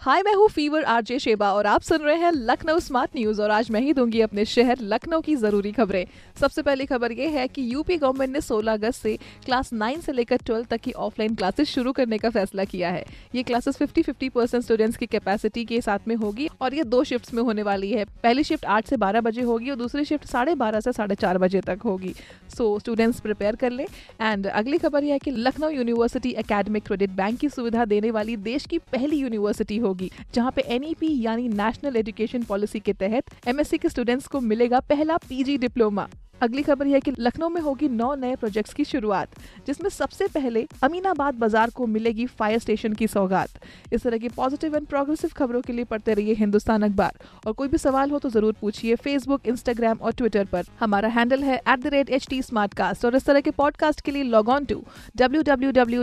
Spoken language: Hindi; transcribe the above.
हाय, मैं हूँ फीवर आरजे शेबा और आप सुन रहे हैं लखनऊ स्मार्ट न्यूज़ और आज मैं ही दूँगी अपने शहर लखनऊ की ज़रूरी खबरें। सबसे पहली खबर ये है कि यूपी गवर्नमेंट ने 16 अगस्त से क्लास 9 से लेकर 12 तक की ऑफलाइन क्लासेस शुरू करने का फैसला किया है। ये क्लासेस 50-50 परसेंट स्टूडेंट्स की कैपेसिटी के साथ में होगी और ये दो शिफ्ट में होने वाली है। पहली शिफ्ट आठ से बारह बजे होगी और दूसरी शिफ्ट साढ़े बारह से साढ़े चार बजे तक होगी। सो स्टूडेंट्स प्रिपेयर कर लें। एंड अगली खबर यह है कि Lucknow university academic credit bank की सुविधा देने वाली देश की पहली यूनिवर्सिटी होगी। जहाँ पे एनईपी यानी नेशनल एजुकेशन पॉलिसी के तहत एमएससी के स्टूडेंट्स को मिलेगा पहला पीजी डिप्लोमा अगली खबर यह है कि लखनऊ में होगी नौ नए प्रोजेक्ट्स की शुरुआत, जिसमें सबसे पहले अमीनाबाद बाज़ार को मिलेगी फायर स्टेशन की सौगात। इस तरह की पॉजिटिव एंड प्रोग्रेसिव खबरों के लिए पढ़ते रहिए हिंदुस्तान अखबार। और कोई भी सवाल हो तो ज़रूर पूछिए फेसबुक इंस्टाग्राम और ट्विटर पर। हमारा हैंडल है एट और इस तरह के पॉडकास्ट के लिए लॉग ऑन टू डब्ल्यू